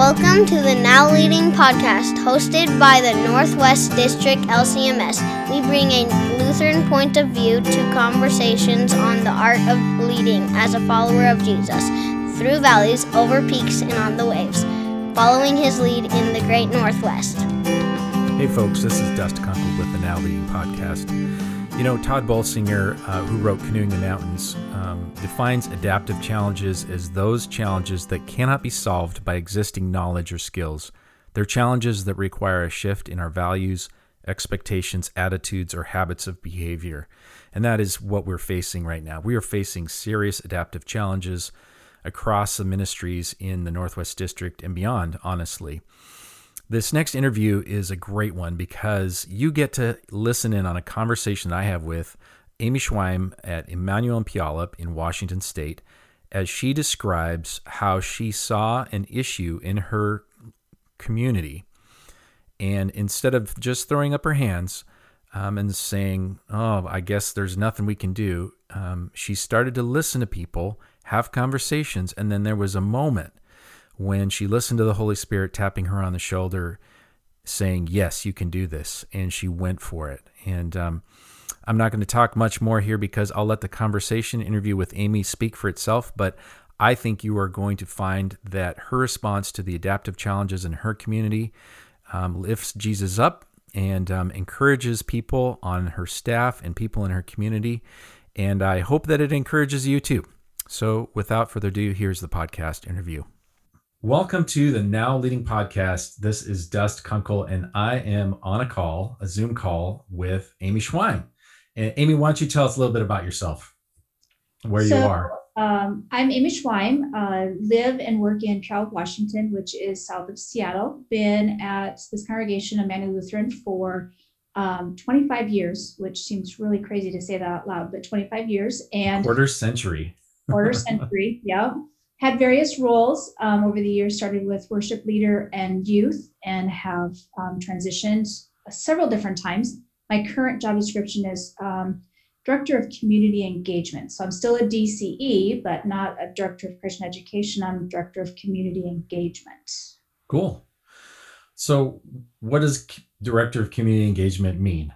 Welcome to the Now Leading podcast, hosted by the Northwest District LCMS. We bring a Lutheran point of view to conversations on the art of leading as a follower of Jesus, through valleys, over peaks, and on the waves, following his lead in the great Northwest. Hey, folks, this is Dust Kunkel with the Now Leading podcast. You know, Tod Bolsinger, uh, who wrote Canoeing the Mountains, um, defines adaptive challenges as those challenges that cannot be solved by existing knowledge or skills. They're challenges that require a shift in our values, expectations, attitudes, or habits of behavior. And that is what we're facing right now. We are facing serious adaptive challenges across the ministries in the Northwest District and beyond, honestly. This next interview is a great one because you get to listen in on a conversation I have with Amy Schweim at Emmanuel and Puyallup in Washington State as she describes how she saw an issue in her community. And instead of just throwing up her hands um, and saying, Oh, I guess there's nothing we can do, um, she started to listen to people, have conversations, and then there was a moment when she listened to the Holy Spirit tapping her on the shoulder, saying, Yes, you can do this. And she went for it. And um, I'm not going to talk much more here because I'll let the conversation interview with Amy speak for itself. But I think you are going to find that her response to the adaptive challenges in her community um, lifts Jesus up and um, encourages people on her staff and people in her community. And I hope that it encourages you too. So, without further ado, here's the podcast interview. Welcome to the Now Leading Podcast. This is Dust Kunkel, and I am on a call, a Zoom call with Amy Schweim. And Amy, why don't you tell us a little bit about yourself, where so, you are? Um, I'm Amy Schweim, uh, live and work in Puyallup, Washington, which is south of Seattle. Been at this congregation, Emmanuel Lutheran, for um, 25 years, which seems really crazy to say that out loud, but 25 years. And quarter century. quarter century, yeah had various roles um, over the years, started with worship leader and youth, and have um, transitioned several different times. My current job description is um, director of community engagement. So I'm still a DCE, but not a director of Christian education. I'm director of community engagement. Cool. So, what does director of community engagement mean?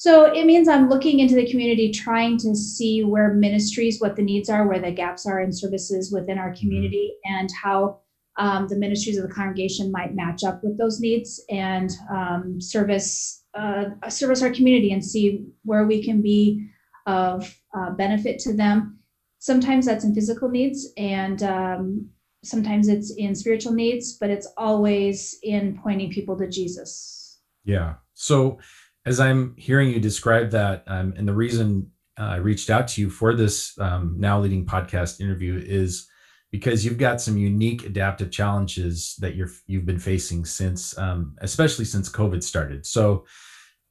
So it means I'm looking into the community, trying to see where ministries, what the needs are, where the gaps are in services within our mm-hmm. community, and how um, the ministries of the congregation might match up with those needs and um, service uh, service our community and see where we can be of uh, benefit to them. Sometimes that's in physical needs, and um, sometimes it's in spiritual needs, but it's always in pointing people to Jesus. Yeah. So as I'm hearing you describe that, um, and the reason uh, I reached out to you for this um, now leading podcast interview is because you've got some unique adaptive challenges that you're you've been facing since, um, especially since COVID started. So.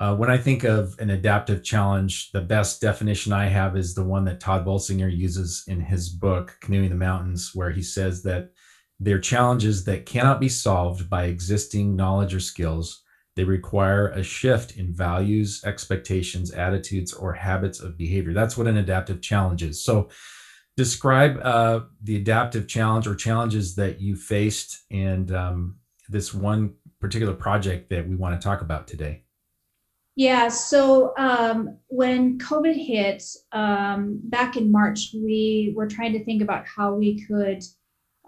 Uh, when I think of an adaptive challenge, the best definition I have is the one that Tod Bolsinger uses in his book, Canoeing the Mountains, where he says that they're challenges that cannot be solved by existing knowledge or skills, they require a shift in values, expectations, attitudes, or habits of behavior. That's what an adaptive challenge is. So, describe uh, the adaptive challenge or challenges that you faced and um, this one particular project that we want to talk about today. Yeah, so um, when COVID hit um, back in March, we were trying to think about how we could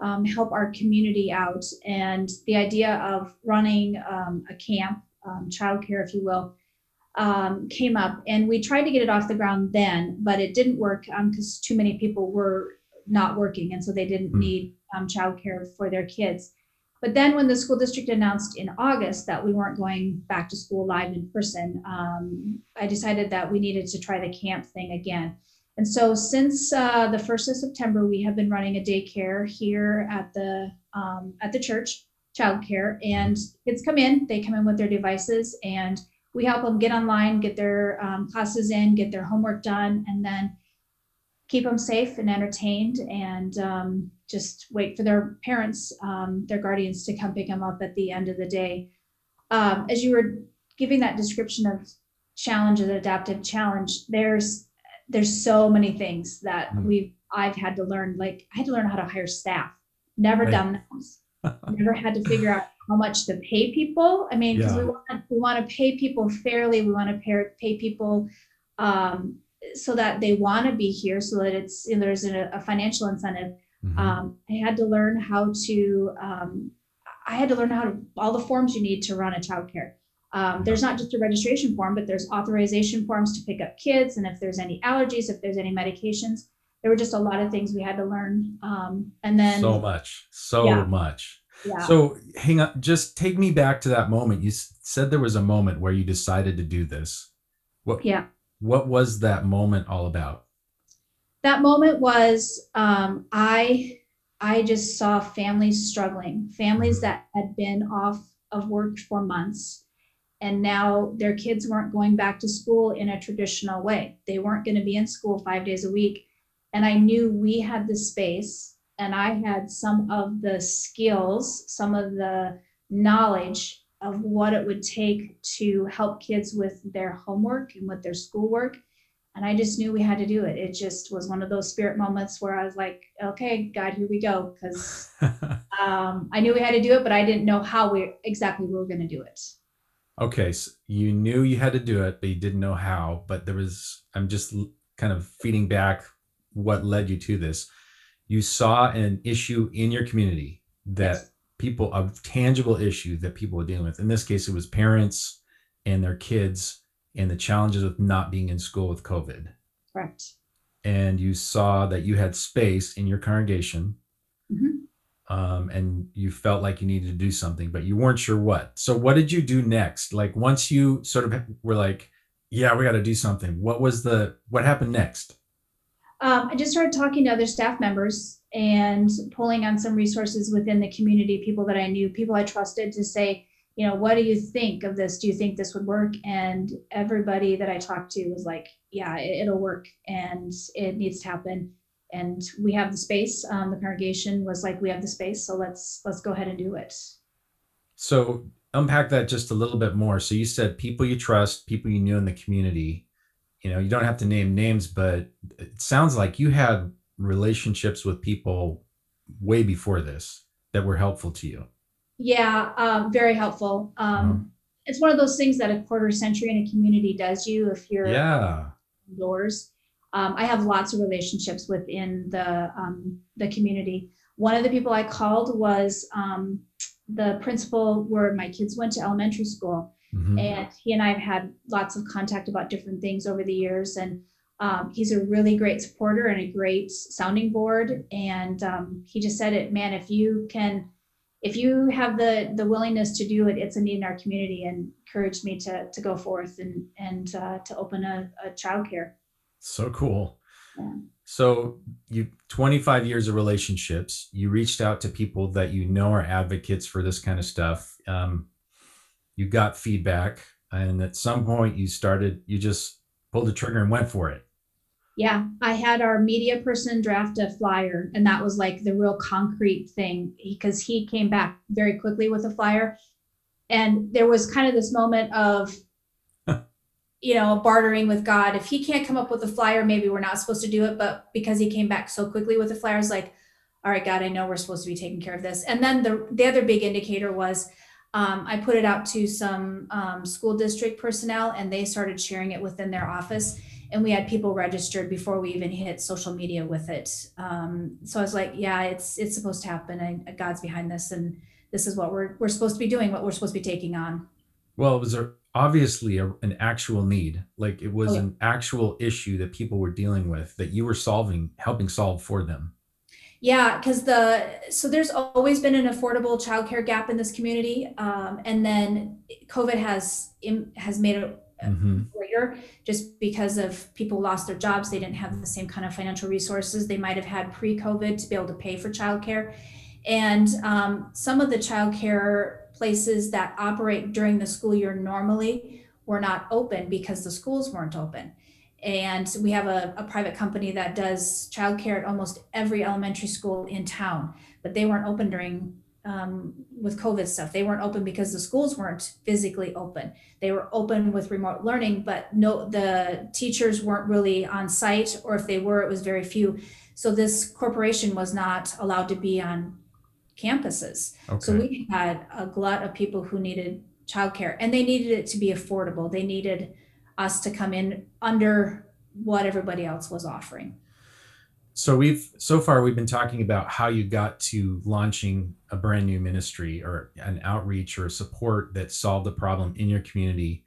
um, help our community out. And the idea of running um, a camp, um, childcare, if you will, um, came up. And we tried to get it off the ground then, but it didn't work because um, too many people were not working. And so they didn't mm. need um, childcare for their kids. But then when the school district announced in August that we weren't going back to school live in person, um, I decided that we needed to try the camp thing again. And so since uh, the first of September, we have been running a daycare here at the um, at the church, childcare, and kids come in. They come in with their devices, and we help them get online, get their um, classes in, get their homework done, and then keep them safe and entertained, and um, just wait for their parents, um, their guardians, to come pick them up at the end of the day. Um, as you were giving that description of challenge, an adaptive challenge, there's there's so many things that mm. we've I've had to learn. Like I had to learn how to hire staff. Never right. done those. Never had to figure out how much to pay people. I mean, because Yeah. we want we want to pay people fairly. We want to pay pay people um, so that they want to be here, so that it's you know, there's a, a financial incentive. Mhm. Um, I had to learn how to. Um, I had to learn how to all the forms you need to run a childcare. Um, there's not just a registration form, but there's authorization forms to pick up kids, and if there's any allergies, if there's any medications, there were just a lot of things we had to learn. Um, and then so much, so Yeah. much. yeah, So hang on, just take me back to that moment. You said there was a moment where you decided to do this. What yeah. what was that moment all about? that moment was um, I I just saw families struggling, families that had been off of work for months, and now their kids weren't going back to school in a traditional way. They weren't going to be in school five days a week, and I knew we had the space, and I had some of the skills, some of the knowledge of what it would take to help kids with their homework and with their schoolwork and I just knew we had to do it. It just was one of those spirit moments where I was like, okay, God, here we go. Because um, I knew we had to do it, but I didn't know how we exactly we were going to do it. Okay, so you knew you had to do it, but you didn't know how. But there was, I'm just kind of feeding back what led you to this. You saw an issue in your community that Yes. people, a tangible issue that people were dealing with. In this case, it was parents and their kids and the challenges with not being in school with COVID. Correct. And you saw that you had space in your congregation Mhm. Um, and you felt like you needed to do something, but you weren't sure what. So, what did you do next? Like, once you sort of were like, yeah, we got to do something, what was the, what happened next? Um, I just started talking to other staff members and pulling on some resources within the community, people that I knew, people I trusted to say, you know, what do you think of this? Do you think this would work? And everybody that I talked to was like, yeah, it, it'll work and it needs to happen. And we have the space. Um, the congregation was like, we have the space, so let's let's go ahead and do it. So, unpack that just a little bit more. So, you said people you trust, people you knew in the community. You know, you don't have to name names, but it sounds like you had relationships with people way before this that were helpful to you. Yeah, um, very helpful. Um, It's one of those things that a quarter century in a community does you if you're Yeah. doors. Um, I have lots of relationships within the um, the community. One of the people I called was um, the principal where my kids went to elementary school, Mhm. and he and I have had lots of contact about different things over the years. And um, he's a really great supporter and a great sounding board. And um, he just said it, man. If you can, if you have the the willingness to do it, it's a need in our community, and encouraged me to to go forth and and uh, to open a, a childcare. So cool. Yeah. So you 25 years of relationships. You reached out to people that you know are advocates for this kind of stuff. Um, you got feedback, and at some point you started. You just pulled the trigger and went for it. Yeah, I had our media person draft a flyer, and that was like the real concrete thing because he came back very quickly with a flyer. And there was kind of this moment of, you know, bartering with God. If he can't come up with a flyer, maybe we're not supposed to do it. But because he came back so quickly with the flyers, like, all right, God, I know we're supposed to be taking care of this. And then the, the other big indicator was um, I put it out to some um, school district personnel, and they started sharing it within their office and we had people registered before we even hit social media with it. Um, so I was like, yeah, it's it's supposed to happen, and God's behind this, and this is what we're we're supposed to be doing, what we're supposed to be taking on. Well, it was a, obviously a, an actual need. Like it was Oh, yeah. an actual issue that people were dealing with that you were solving, helping solve for them. Yeah, because the so there's always been an affordable childcare gap in this community, um, and then COVID has has made it Mhm. greater just because of people lost their jobs. They didn't have the same kind of financial resources they might have had pre-COVID to be able to pay for childcare. And um, some of the childcare places that operate during the school year normally were not open because the schools weren't open. And we have a, a private company that does childcare at almost every elementary school in town, but they weren't open during um, with COVID stuff. They weren't open because the schools weren't physically open they were open with remote learning but no the teachers weren't really on site or if they were it was very few so this corporation was not allowed to be on campuses. Okay. So we had a glut of people who needed childcare and they needed it to be affordable. They needed us to come in under what everybody else was offering. So we've so far we've been talking about how you got to launching a brand new ministry or an outreach or support that solved a problem in your community.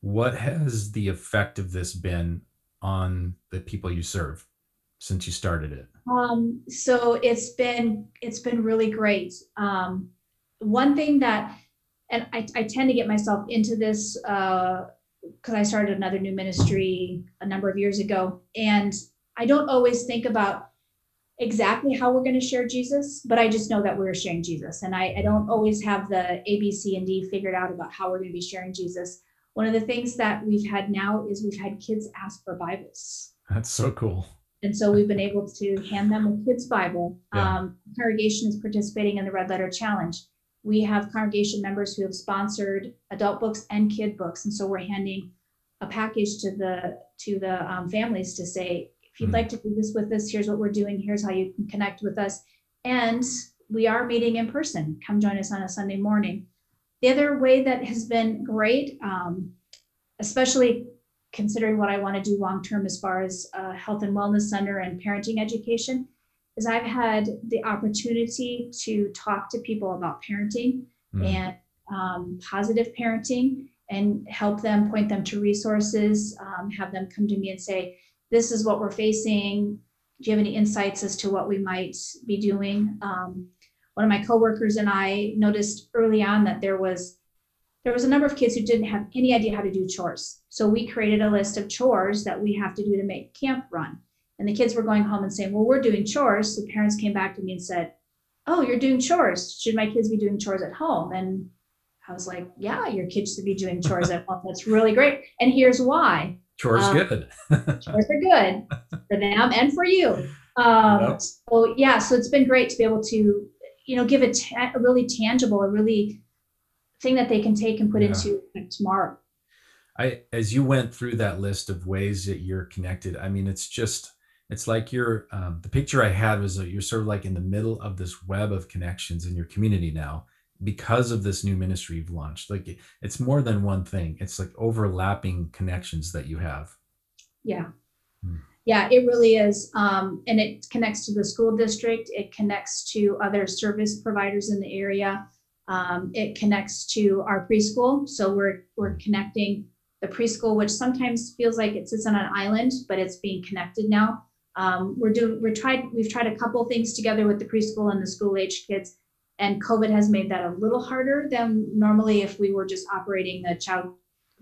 What has the effect of this been on the people you serve since you started it? Um, so it's been it's been really great. Um, one thing that, and I, I tend to get myself into this because uh, I started another new ministry a number of years ago, and I don't always think about exactly how we're going to share Jesus, but I just know that we're sharing Jesus. And I, I, don't always have the A, B, C, and D figured out about how we're going to be sharing Jesus. One of the things that we've had now is we've had kids ask for Bibles. That's so cool. And so we've been able to hand them a kid's Bible. Yeah. Um, congregation is participating in the Red Letter Challenge. We have congregation members who have sponsored adult books and kid books. And so we're handing a package to the to the um, families to say if you'd mm like to do this with us, here's what we're doing. Here's how you can connect with us. And we are meeting in person. Come join us on a Sunday morning. The other way that has been great, um, especially considering what I want to do long term as far as uh, health and wellness center and parenting education, is I've had the opportunity to talk to people about parenting mm and um, positive parenting and help them point them to resources, um, have them come to me and say, this is what we're facing. Do you have any insights as to what we might be doing? Um, one of my coworkers and I noticed early on that there was there was a number of kids who didn't have any idea how to do chores. So we created a list of chores that we have to do to make camp run. And the kids were going home and saying, "Well, we're doing chores." The parents came back to me and said, "Oh, you're doing chores. Should my kids be doing chores at home?" And I was like, "Yeah, your kids should be doing chores at home. That's really great." And here's why Chores um, good. chores are good for them and for you. Um, yep. So yeah, so it's been great to be able to, you know, give a, ta- a really tangible, a really thing that they can take and put yeah. into tomorrow. I, as you went through that list of ways that you're connected, I mean, it's just, it's like you're, um, the picture I had was that you're sort of like in the middle of this web of connections in your community now because of this new ministry you've launched like it's more than one thing it's like overlapping connections that you have yeah hmm. yeah it really is um, and it connects to the school district it connects to other service providers in the area um, it connects to our preschool so we're we're connecting the preschool which sometimes feels like it sits on an island but it's being connected now um, we're doing we're tried we've tried a couple things together with the preschool and the school age kids and COVID has made that a little harder than normally if we were just operating a child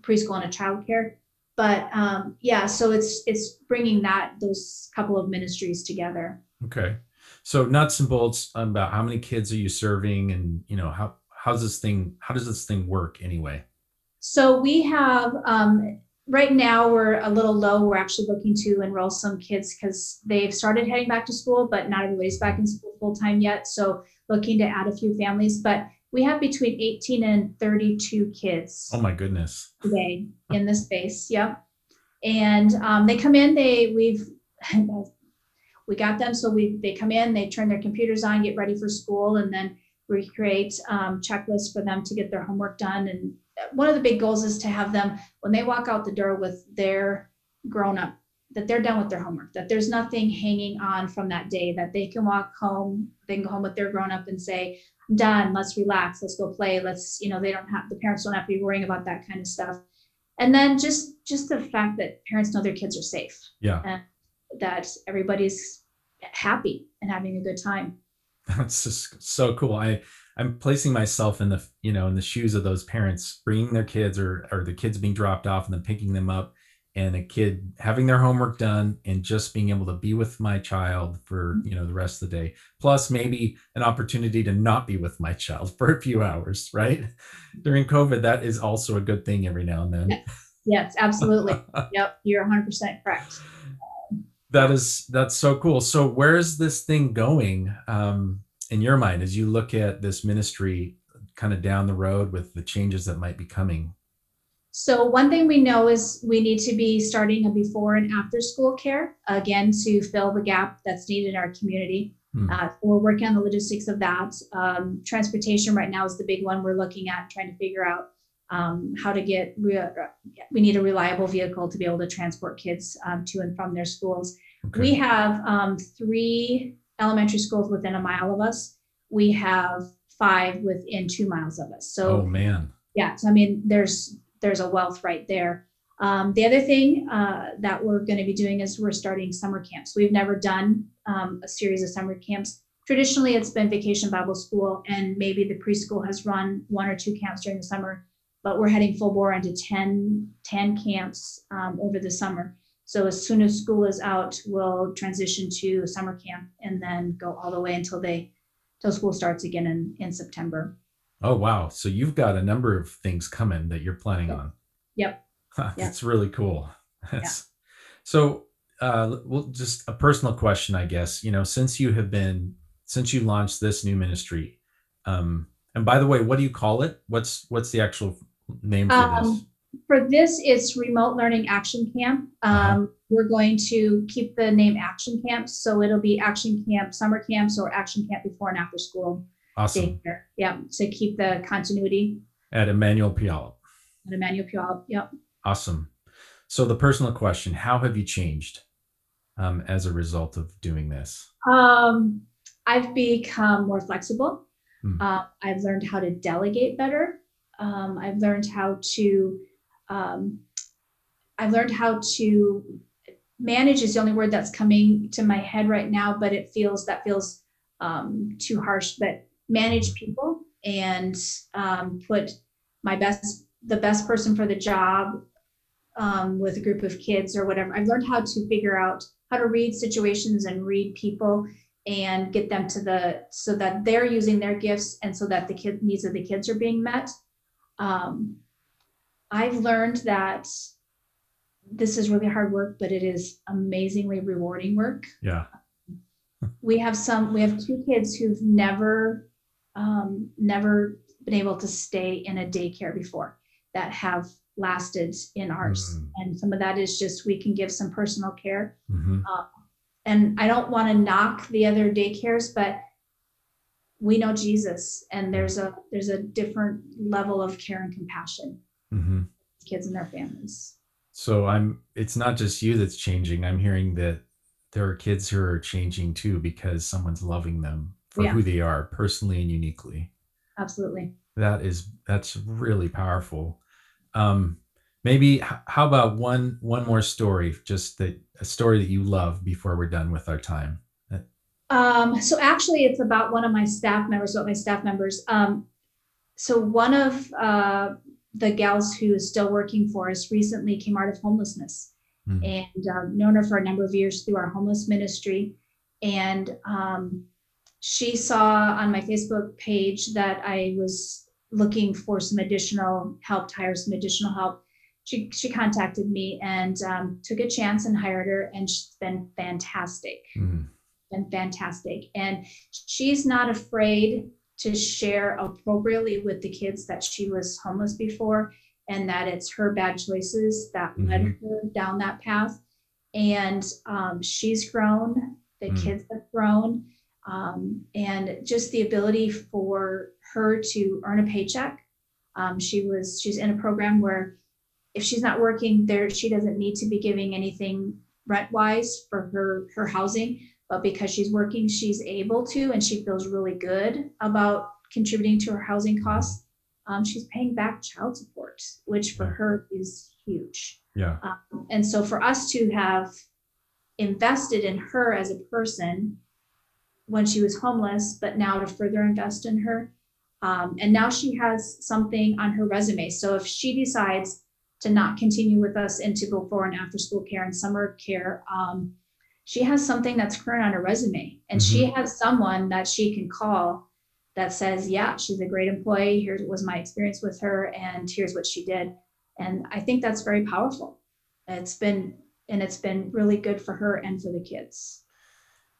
preschool and a child care. But um, yeah, so it's it's bringing that those couple of ministries together. Okay, so nuts and bolts about how many kids are you serving, and you know how how's this thing how does this thing work anyway? So we have um, right now we're a little low. We're actually looking to enroll some kids because they've started heading back to school, but not everybody's back in school full time yet. So looking to add a few families, but we have between 18 and 32 kids. Oh my goodness. Today in the space. Yep. And um, they come in, they, we've, we got them. So we, they come in, they turn their computers on, get ready for school, and then we create um, checklists for them to get their homework done. And one of the big goals is to have them, when they walk out the door with their grown up that they're done with their homework, that there's nothing hanging on from that day, that they can walk home, they can go home with their grown up and say, I'm done, let's relax, let's go play, let's, you know, they don't have, the parents don't have to be worrying about that kind of stuff. And then just, just the fact that parents know their kids are safe. Yeah. And that everybody's happy and having a good time. That's just so cool. I, I'm placing myself in the, you know, in the shoes of those parents bringing their kids or, or the kids being dropped off and then picking them up and a kid having their homework done and just being able to be with my child for mm-hmm. you know the rest of the day plus maybe an opportunity to not be with my child for a few hours right during covid that is also a good thing every now and then yes, yes absolutely yep you're 100% correct that is that's so cool so where is this thing going um, in your mind as you look at this ministry kind of down the road with the changes that might be coming so one thing we know is we need to be starting a before and after school care again to fill the gap that's needed in our community. Hmm. Uh, we're working on the logistics of that. Um, transportation right now is the big one we're looking at, trying to figure out um, how to get. Re- we need a reliable vehicle to be able to transport kids um, to and from their schools. Okay. We have um, three elementary schools within a mile of us. We have five within two miles of us. So, oh man, yeah. So I mean, there's there's a wealth right there. Um, the other thing uh, that we're going to be doing is we're starting summer camps. We've never done um, a series of summer camps. Traditionally, it's been Vacation Bible School, and maybe the preschool has run one or two camps during the summer, but we're heading full bore into 10, 10 camps um, over the summer. So as soon as school is out, we'll transition to summer camp and then go all the way until they till school starts again in, in September. Oh wow. So you've got a number of things coming that you're planning yep. on. Yep. That's yep. really cool. That's yeah. so uh well just a personal question, I guess. You know, since you have been since you launched this new ministry, um, and by the way, what do you call it? What's what's the actual name for um, this? For this, it's Remote Learning Action Camp. Uh-huh. Um, uh-huh. We're going to keep the name Action Camp, so it'll be Action Camp Summer Camps or Action Camp Before and After School. Awesome. Daycare. Yeah, to keep the continuity. At Emmanuel Puyallup. At Emmanuel Puyallup. Yep. Awesome. So the personal question: How have you changed um, as a result of doing this? Um, I've become more flexible. Mm. Uh, I've learned how to delegate better. Um, I've learned how to um, I've learned how to manage is the only word that's coming to my head right now, but it feels that feels um, too harsh. But manage people and um, put my best, the best person for the job um, with a group of kids or whatever. I've learned how to figure out how to read situations and read people and get them to the so that they're using their gifts and so that the kid needs of the kids are being met. Um, I've learned that this is really hard work, but it is amazingly rewarding work. Yeah. we have some, we have two kids who've never, um, never been able to stay in a daycare before that have lasted in ours. Mm. And some of that is just we can give some personal care. Mm-hmm. Uh, and I don't want to knock the other daycares, but we know Jesus, and there's a there's a different level of care and compassion mm-hmm. kids and their families. So I'm it's not just you that's changing. I'm hearing that there are kids who are changing too because someone's loving them for yeah. who they are personally and uniquely. Absolutely. That is that's really powerful. Um maybe how about one one more story just that a story that you love before we're done with our time um, so actually it's about one of my staff members what my staff members um, so one of uh, the gals who is still working for us recently came out of homelessness mm-hmm. and uh, known her for a number of years through our homeless ministry. And um, she saw on my Facebook page that I was looking for some additional help, to hire some additional help. She, she contacted me and um, took a chance and hired her, and she's been fantastic. Mm. Been fantastic. And she's not afraid to share appropriately with the kids that she was homeless before and that it's her bad choices that mm-hmm. led her down that path. And um, she's grown, the mm-hmm. kids have grown, um, and just the ability for her to earn a paycheck. Um, she was she's in a program where if she's not working there, she doesn't need to be giving anything rent wise for her her housing but because she's working, she's able to, and she feels really good about contributing to her housing costs. Um, she's paying back child support, which for her is huge. Yeah. Um, and so for us to have invested in her as a person when she was homeless, but now to further invest in her. Um, and now she has something on her resume. So if she decides to not continue with us into before and after school care and summer care, um, she has something that's current on her resume and mm-hmm. she has someone that she can call that says yeah she's a great employee. Here was my experience with her and here's what she did. And i think that's very powerful. It's been and it's been really good for her and for the kids.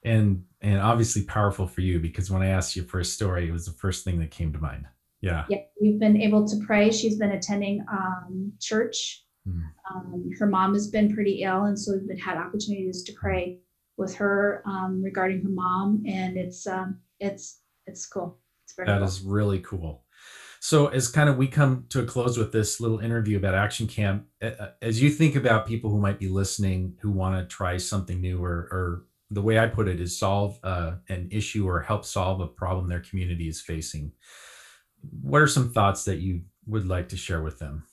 And and obviously powerful for you because when i asked you for a story it was the first thing that came to mind. Yeah. Yeah we've been able to pray. She's been attending um, church. Um, her mom has been pretty ill, and so we've been, had opportunities to pray. with her um, regarding her mom, and it's um, it's it's cool. It's very that cool. is really cool. So, as kind of we come to a close with this little interview about Action Camp, as you think about people who might be listening who want to try something new, or, or the way I put it is solve uh, an issue or help solve a problem their community is facing, what are some thoughts that you would like to share with them?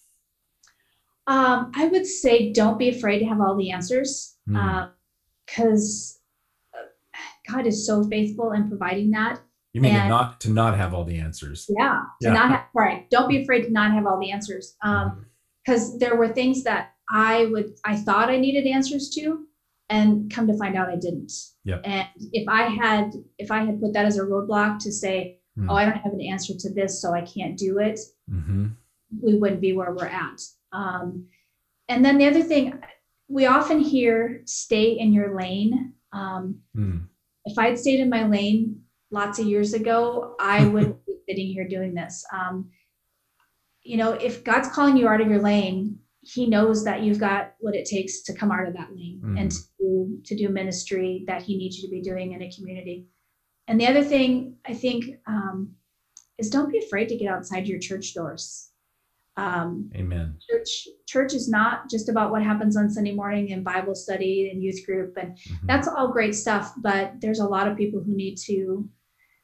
Um, I would say don't be afraid to have all the answers because mm. uh, God is so faithful in providing that. You mean and, to not to not have all the answers? Yeah, to yeah. not have right. Don't be afraid to not have all the answers. Um, because mm-hmm. there were things that I would I thought I needed answers to, and come to find out I didn't. Yeah. And if I had if I had put that as a roadblock to say, mm. oh, I don't have an answer to this, so I can't do it, mm-hmm. we wouldn't be where we're at. Um, and then the other thing, we often hear, stay in your lane. Um, mm. If I'd stayed in my lane lots of years ago, I wouldn't be sitting here doing this. Um, you know, if God's calling you out of your lane, he knows that you've got what it takes to come out of that lane mm. and to, to do ministry that he needs you to be doing in a community. And the other thing I think um, is don't be afraid to get outside your church doors. Um, Amen. Church church is not just about what happens on Sunday morning in Bible study and youth group, and mm-hmm. that's all great stuff. But there's a lot of people who need to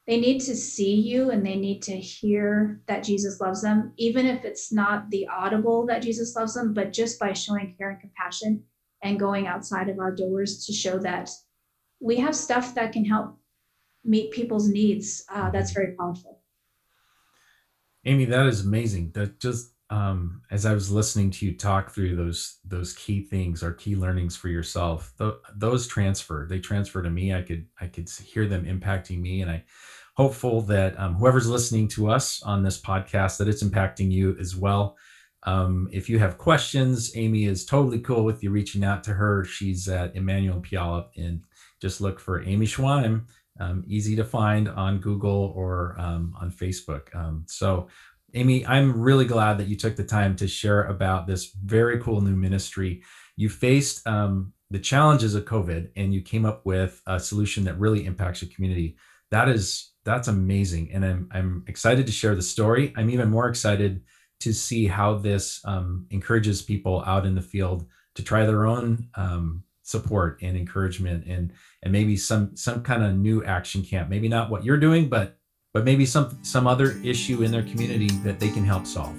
they need to see you and they need to hear that Jesus loves them, even if it's not the audible that Jesus loves them, but just by showing care and compassion and going outside of our doors to show that we have stuff that can help meet people's needs. Uh, that's very powerful. Amy, that is amazing. That just um, as I was listening to you talk through those those key things or key learnings for yourself, th- those transfer. They transfer to me. I could I could hear them impacting me, and I hopeful that um, whoever's listening to us on this podcast that it's impacting you as well. Um, if you have questions, Amy is totally cool with you reaching out to her. She's at Emmanuel Puyallup, and just look for Amy Schwanem. Um, easy to find on Google or um, on Facebook. Um, so Amy, I'm really glad that you took the time to share about this very cool new ministry. You faced um, the challenges of COVID and you came up with a solution that really impacts your community. That is that's amazing, and I'm I'm excited to share the story. I'm even more excited to see how this um, encourages people out in the field to try their own um, support and encouragement and and maybe some some kind of new action camp. Maybe not what you're doing, but but maybe some some other issue in their community that they can help solve.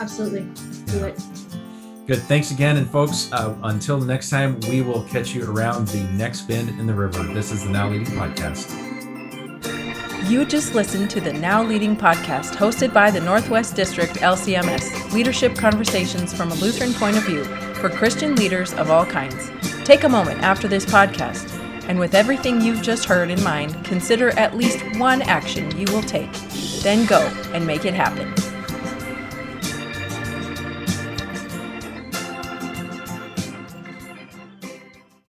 Absolutely, do it. Good. Thanks again, and folks. Uh, until next time, we will catch you around the next bend in the river. This is the Now Leading Podcast. You just listened to the Now Leading Podcast, hosted by the Northwest District LCMS. Leadership conversations from a Lutheran point of view for Christian leaders of all kinds. Take a moment after this podcast and with everything you've just heard in mind, consider at least one action you will take. Then go and make it happen.